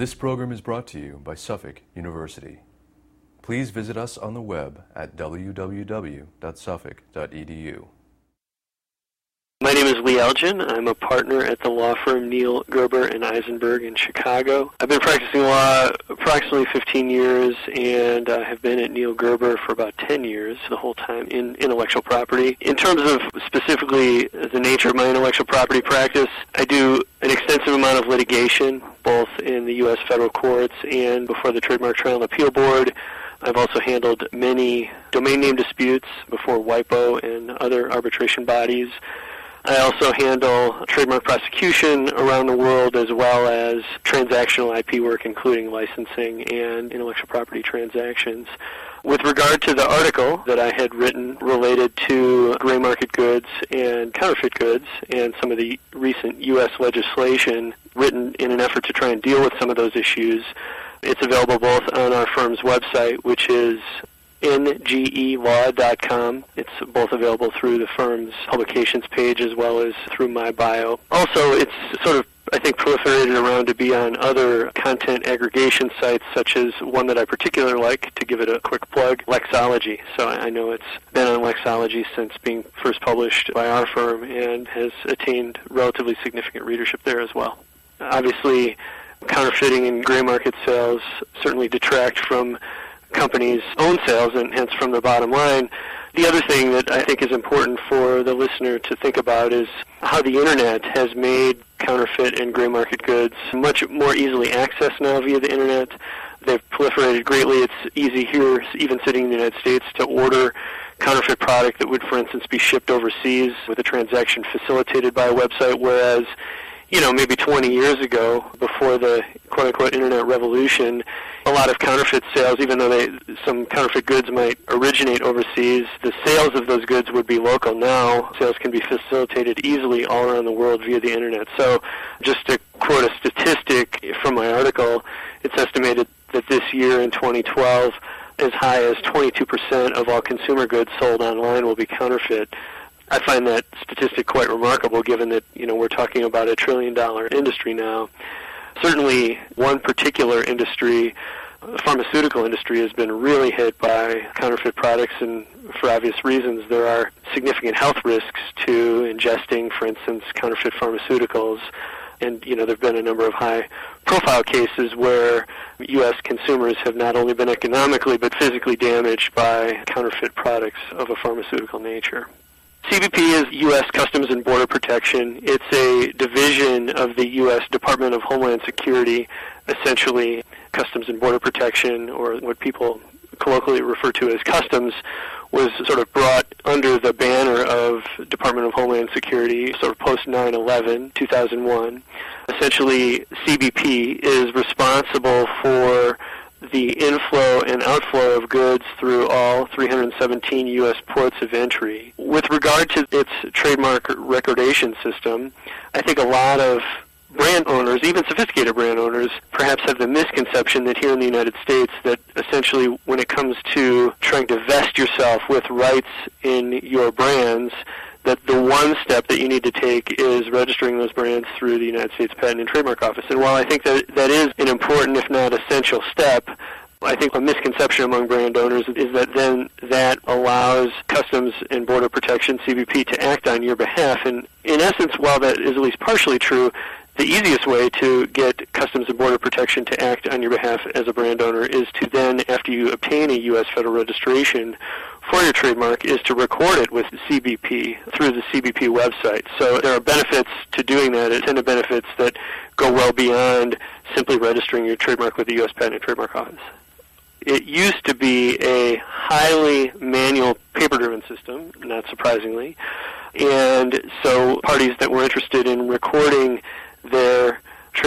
This program is brought to you by Suffolk University. Please visit us on the web at www.suffolk.edu. My name is Lee Eulgen. I'm a partner at the law firm Neal Gerber and Eisenberg in Chicago. I've been practicing law approximately 15 years and uh, have been at Neal Gerber for about 10 years, the whole time in intellectual property. In terms of specifically the nature of my intellectual property practice, I do an extensive amount of litigation, both in the U.S. federal courts and before the Trademark Trial and Appeal Board. I've also handled many domain name disputes before WIPO and other arbitration bodies. I also handle trademark prosecution around the world as well as transactional IP work, including licensing and intellectual property transactions. With regard to the article that I had written related to gray market goods and counterfeit goods and some of the recent U.S. legislation written in an effort to try and deal with some of those issues, it's available both on our firm's website, which is ngelaw.com. It's both available through the firm's publications page as well as through my bio. Also, it's sort of I think proliferated around to be on other content aggregation sites, such as one that I particularly like, to give it a quick plug, Lexology. So I know it's been on Lexology since being first published by our firm and has attained relatively significant readership there as well. Obviously, counterfeiting and gray market sales certainly detract from companies' own sales and hence from the bottom line. The other thing that I think is important for the listener to think about is how the internet has made counterfeit and gray market goods much more easily accessed now via the internet. They've proliferated greatly. It's easy here, even sitting in the United States, to order counterfeit product that would, for instance, be shipped overseas with a transaction facilitated by a website, whereas you know, maybe 20 years ago, before the quote unquote internet revolution, a lot of counterfeit sales, even though they, some counterfeit goods might originate overseas, the sales of those goods would be local. Now, sales can be facilitated easily all around the world via the internet. So, just to quote a statistic from my article, it's estimated that this year in 2012, as high as 22% of all consumer goods sold online will be counterfeit. I find that statistic quite remarkable given that, you know, we're talking about a trillion dollar industry now. Certainly one particular industry, the pharmaceutical industry, has been really hit by counterfeit products and for obvious reasons. There are significant health risks to ingesting, for instance, counterfeit pharmaceuticals. And, you know, there have been a number of high profile cases where U.S. consumers have not only been economically but physically damaged by counterfeit products of a pharmaceutical nature. CBP is U.S. Customs and Border Protection. It's a division of the U.S. Department of Homeland Security, essentially Customs and Border Protection, or what people colloquially refer to as Customs, was sort of brought under the banner of Department of Homeland Security, sort of post 9/11, 2001. Essentially, CBP is responsible for the inflow and outflow of goods through all 317 U.S. ports of entry. With regard to its trademark recordation system, I think a lot of brand owners, even sophisticated brand owners, perhaps have the misconception that here in the United States that essentially when it comes to trying to vest yourself with rights in your brands, that the one step that you need to take is registering those brands through the United States Patent and Trademark Office. And while I think that that is an important, if not essential step, I think a misconception among brand owners is that then that allows Customs and Border Protection, CBP, to act on your behalf. And in essence, while that is at least partially true, the easiest way to get Customs and Border Protection to act on your behalf as a brand owner is to then, after you obtain a U.S. federal registration for your trademark, is to record it with CBP through the CBP website. So there are benefits to doing that, attendant benefits that go well beyond simply registering your trademark with the U.S. Patent and Trademark Office. It used to be a highly manual paper-driven system, not surprisingly, and so parties that were interested in recording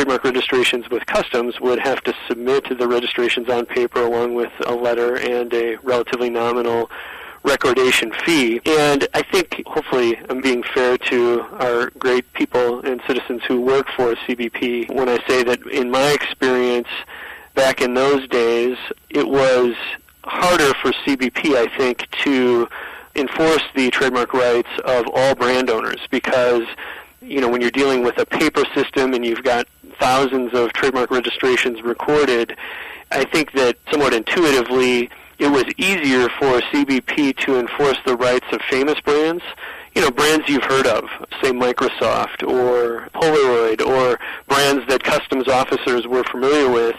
trademark registrations with customs would have to submit the registrations on paper along with a letter and a relatively nominal recordation fee. And I think, hopefully, I'm being fair to our great people and citizens who work for CBP when I say that, in my experience, back in those days, it was harder for CBP, I think, to enforce the trademark rights of all brand owners because you know, when you're dealing with a paper system and you've got thousands of trademark registrations recorded, I think that somewhat intuitively it was easier for CBP to enforce the rights of famous brands you know, brands you've heard of, say Microsoft or Polaroid or brands that customs officers were familiar with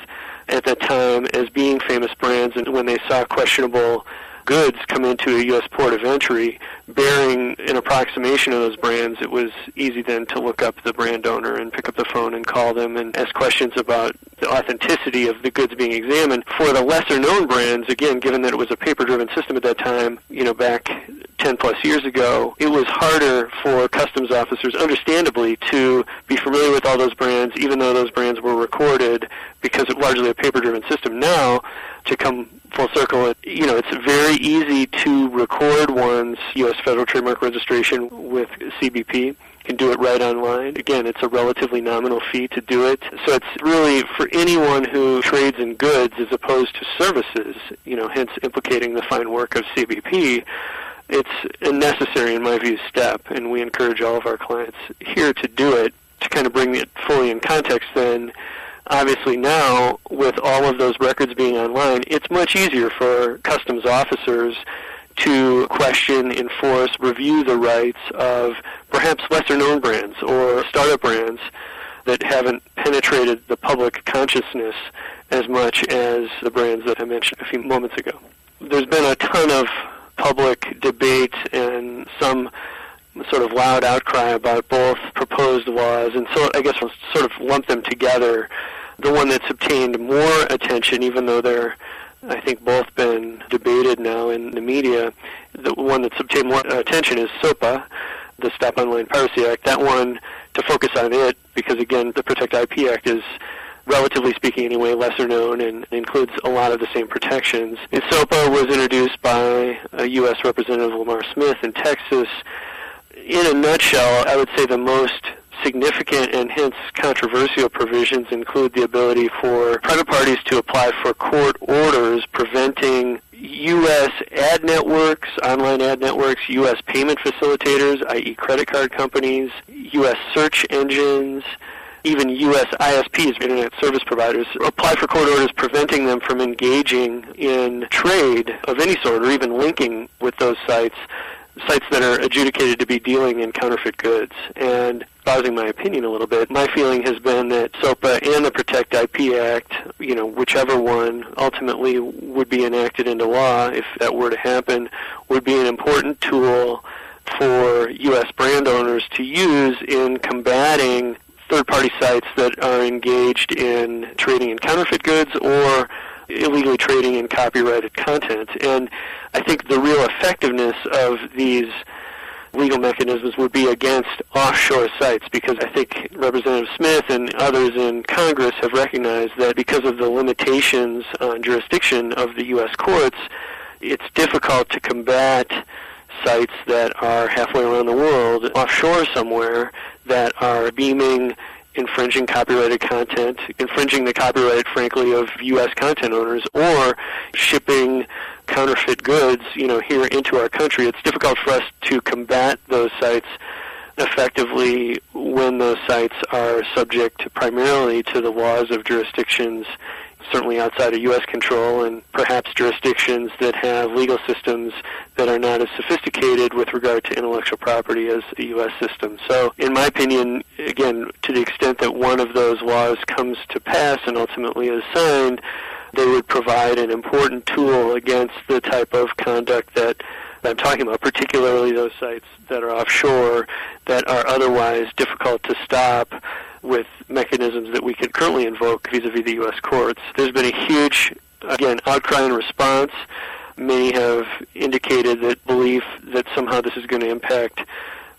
at that time as being famous brands and when they saw questionable goods come into a U.S. port of entry bearing an approximation of those brands, it was easy then to look up the brand owner and pick up the phone and call them and ask questions about the authenticity of the goods being examined. For the lesser known brands, again, given that it was a paper driven system at that time, you know, back 10 plus years ago, it was harder for customs officers, understandably, to be familiar with all those brands, even though those brands were recorded because it's largely a paper driven system. Now, to come full circle, you know, it's very easy to record one's U.S. federal trademark registration with CBP. Can do it right online. Again, it's a relatively nominal fee to do it. So it's really for anyone who trades in goods as opposed to services, you know, hence implicating the fine work of CBP. It's a necessary, in my view, step, and we encourage all of our clients here to do it. To kind of bring it fully in context, then, obviously now with all of those records being online, it's much easier for customs officers to question, enforce, review the rights of perhaps lesser known brands or startup brands that haven't penetrated the public consciousness as much as the brands that I mentioned a few moments ago. There's been a ton of public debate and some sort of loud outcry about both proposed laws, and so I guess I'll sort of lump them together. The one that's obtained more attention, even though they're, I think, both been debated now in the media, the one that's obtained more attention is SOPA, the Stop Online Piracy Act. That one, to focus on it, because again, the Protect IP Act is relatively speaking anyway, lesser known and includes a lot of the same protections. And SOPA was introduced by a U.S. Representative Lamar Smith in Texas in a nutshell, I would say the most significant and hence controversial provisions include the ability for private parties to apply for court orders preventing U.S. ad networks, online ad networks, U.S. payment facilitators, i.e. credit card companies, U.S. search engines, even U.S. ISPs, Internet Service Providers, apply for court orders preventing them from engaging in trade of any sort or even linking with those sites sites that are adjudicated to be dealing in counterfeit goods. And espousing my opinion a little bit, my feeling has been that SOPA and the Protect IP Act, you know, whichever one ultimately would be enacted into law, if that were to happen, would be an important tool for U.S. brand owners to use in combating third-party sites that are engaged in trading in counterfeit goods or illegally trading in copyrighted content. And I think the real effectiveness of these legal mechanisms would be against offshore sites because I think Representative Smith and others in Congress have recognized that because of the limitations on jurisdiction of the U.S. courts, it's difficult to combat sites that are halfway around the world offshore somewhere that are beaming infringing copyrighted content, infringing the copyright, frankly, of U.S. content owners, or shipping counterfeit goods, you know, here into our country. It's difficult for us to combat those sites effectively when those sites are subject primarily to the laws of jurisdictions certainly outside of U.S. control and perhaps jurisdictions that have legal systems that are not as sophisticated with regard to intellectual property as the U.S. system. So, in my opinion, again, to the extent that one of those laws comes to pass and ultimately is signed, they would provide an important tool against the type of conduct that I'm talking about, particularly those sites that are offshore that are otherwise difficult to stop with mechanisms that we can currently invoke vis-a-vis the U.S. courts. There's been a huge, again, outcry and response. Many have indicated that belief that somehow this is going to impact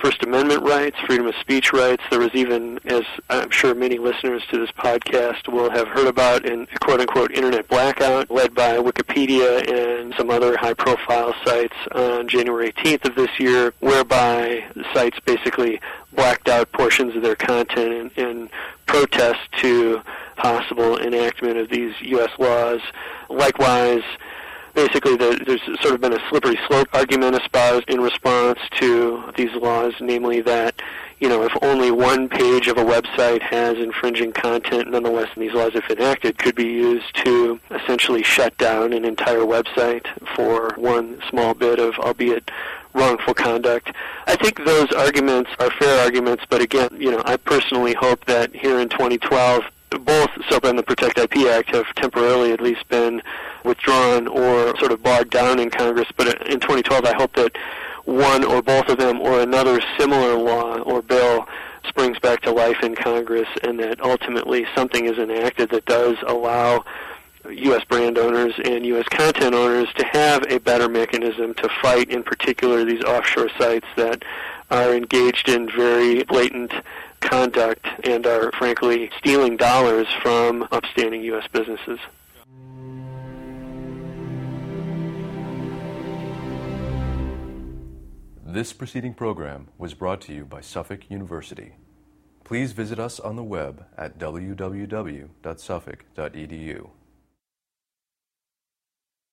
First Amendment rights, freedom of speech rights. There was even, as I'm sure many listeners to this podcast will have heard about, a quote unquote internet blackout led by Wikipedia and some other high profile sites on January 18th of this year, whereby sites basically blacked out portions of their content in, in protest to possible enactment of these U.S. laws. Likewise, basically the, there's sort of been a slippery slope argument espoused in response to these laws, namely that you know, if only one page of a website has infringing content, nonetheless, these laws, if enacted, could be used to essentially shut down an entire website for one small bit of, albeit wrongful conduct. I think those arguments are fair arguments, but again, you know, I personally hope that here in 2012, both SOPA and the Protect IP Act have temporarily at least been withdrawn or sort of bogged down in Congress. But in 2012, I hope that one or both of them or another similar law or bill springs back to life in Congress and that ultimately something is enacted that does allow U.S. brand owners and U.S. content owners to have a better mechanism to fight, in particular, these offshore sites that are engaged in very blatant conduct and are, frankly, stealing dollars from upstanding U.S. businesses. This preceding program was brought to you by Suffolk University. Please visit us on the web at www.suffolk.edu.